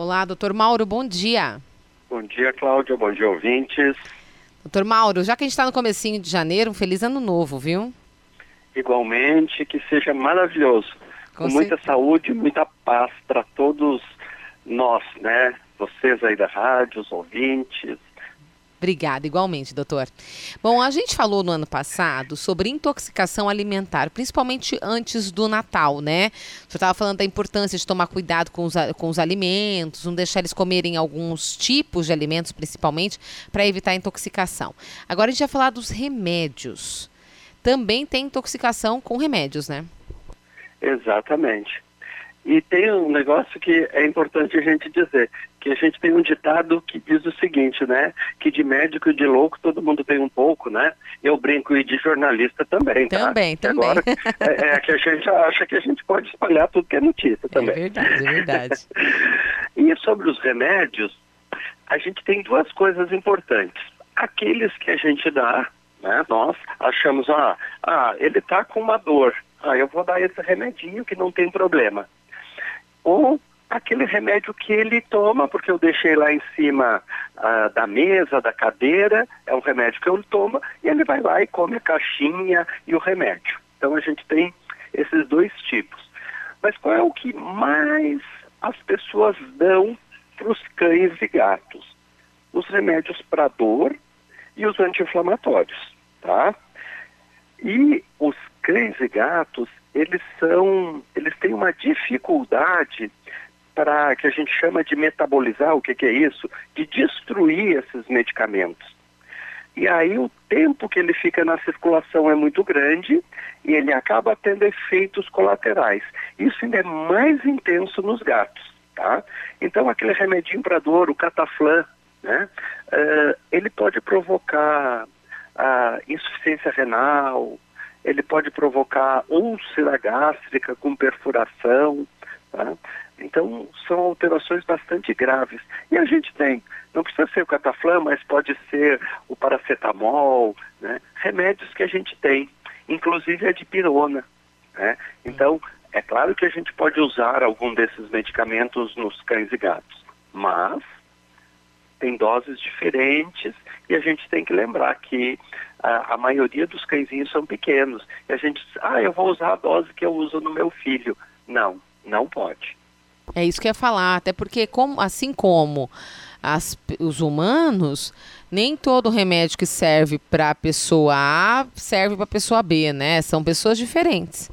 Olá, doutor Mauro, bom dia. Bom dia, Cláudia, bom dia, ouvintes. Doutor Mauro, já que a gente está no comecinho de janeiro, um feliz ano novo, viu? Igualmente, que seja maravilhoso. Com, com muita saúde, muita paz para todos nós, né? Vocês aí da rádio, os ouvintes, Obrigada, igualmente, doutor. Bom, a gente falou no ano passado sobre intoxicação alimentar, principalmente antes do Natal, né? Você estava falando da importância de tomar cuidado com os, com os alimentos, não deixar eles comerem alguns tipos de alimentos, principalmente, para evitar intoxicação. Agora a gente vai falar dos remédios. Também tem intoxicação com remédios, né? Exatamente. E tem um negócio que é importante a gente dizer, que a gente tem um ditado que diz o seguinte, né? Que de médico e de louco todo mundo tem um pouco, né? Eu brinco e de jornalista também, tá? Também, também. Agora, é, é, que a gente acha que a gente pode espalhar tudo que é notícia é também. É verdade, é verdade. e sobre os remédios, a gente tem duas coisas importantes. Aqueles que a gente dá, né? Nós achamos, ah, ah ele está com uma dor. Ah, eu vou dar esse remedinho que não tem problema ou aquele remédio que ele toma, porque eu deixei lá em cima uh, da mesa, da cadeira, é um remédio que ele toma, e ele vai lá e come a caixinha e o remédio. Então a gente tem esses dois tipos. Mas qual é o que mais as pessoas dão para os cães e gatos? Os remédios para dor e os anti-inflamatórios, tá? E os cães e gatos, eles são, eles têm uma dificuldade para que a gente chama de metabolizar, o que, que é isso? De destruir esses medicamentos. E aí o tempo que ele fica na circulação é muito grande e ele acaba tendo efeitos colaterais. Isso ainda é mais intenso nos gatos, tá? Então aquele remedinho para dor, o cataflã, né? Uh, ele pode provocar uh, insuficiência renal, ele pode provocar úlcera gástrica com perfuração. Tá? Então, são alterações bastante graves. E a gente tem, não precisa ser o cataflã, mas pode ser o paracetamol, né? remédios que a gente tem, inclusive a dipirona. Né? Então, é claro que a gente pode usar algum desses medicamentos nos cães e gatos, mas tem doses diferentes e a gente tem que lembrar que a, a, maioria dos cãezinhos são pequenos. E a gente diz, ah, eu vou usar a dose que eu uso no meu filho. Não, não pode. É isso que eu ia falar, até porque como, assim como as, os humanos, nem todo remédio que serve para a pessoa A serve para a pessoa B, né? São pessoas diferentes.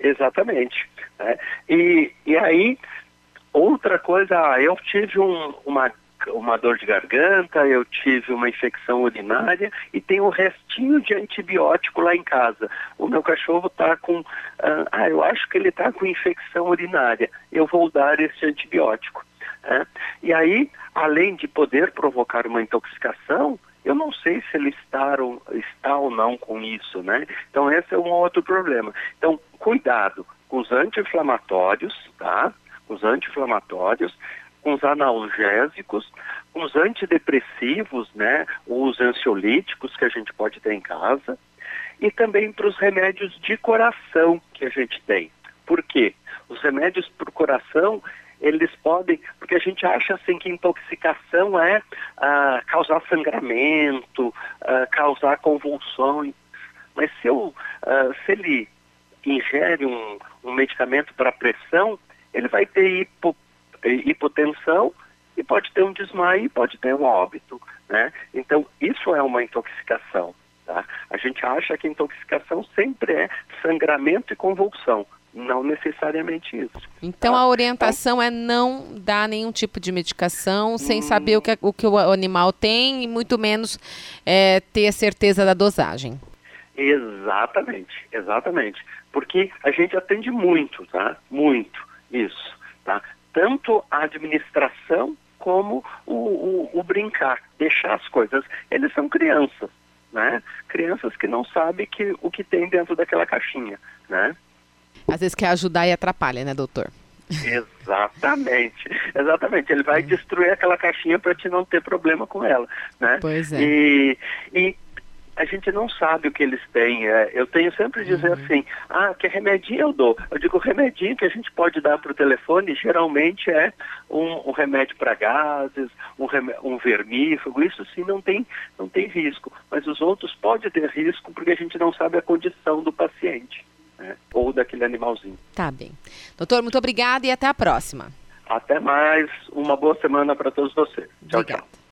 Exatamente. Né? E, e aí, outra coisa, eu tive um, uma uma dor de garganta, eu tive uma infecção urinária e tem um restinho de antibiótico lá em casa. O meu cachorro está com, ah, ah, eu acho que ele está com infecção urinária. Eu vou dar esse antibiótico. Né? E aí, além de poder provocar uma intoxicação, eu não sei se ele está ou, está ou não com isso, né? Então esse é um outro problema. Então, cuidado com os anti-inflamatórios, tá? Os anti-inflamatórios, com os analgésicos, com os antidepressivos, né, os ansiolíticos que a gente pode ter em casa, e também para os remédios de coração que a gente tem. Por quê? Os remédios para o coração, eles podem, porque a gente acha assim que intoxicação é ah, causar sangramento, ah, causar convulsões, mas se, eu, ah, se ele ingere um, um medicamento para pressão, ele vai ter hipo, hipotensão e pode ter um desmaio e pode ter um óbito, né? Então, isso é uma intoxicação, tá? A gente acha que intoxicação sempre é sangramento e convulsão, não necessariamente isso. Então tá? a orientação então, é não dar nenhum tipo de medicação sem hum, saber o que, o que o animal tem e muito menos é, ter a certeza da dosagem. Exatamente, exatamente. Porque a gente atende muito, tá? Muito isso? Tanto a administração como o, o, o, brincar, deixar as coisas. Eles são crianças, né? Crianças que não sabem que, o que tem dentro daquela caixinha, né? Às vezes quer ajudar e atrapalha, né, doutor? Exatamente, exatamente. Ele vai é. destruir aquela caixinha para te não ter problema com ela, né? Pois é. E, e a gente não sabe o que eles têm. É, eu tenho sempre dizer uhum. assim, ah, que remedinho eu dou. Eu digo, o remedinho que a gente pode dar para o telefone geralmente é um, um remédio para gases, um, um vermífugo, isso sim não tem, não tem risco. Mas os outros podem ter risco porque a gente não sabe a condição do paciente. Né? Ou daquele animalzinho. Tá bem. Doutor, muito obrigada e até a próxima. Até mais. Uma boa semana para todos vocês. Tchau, Obrigada. tchau.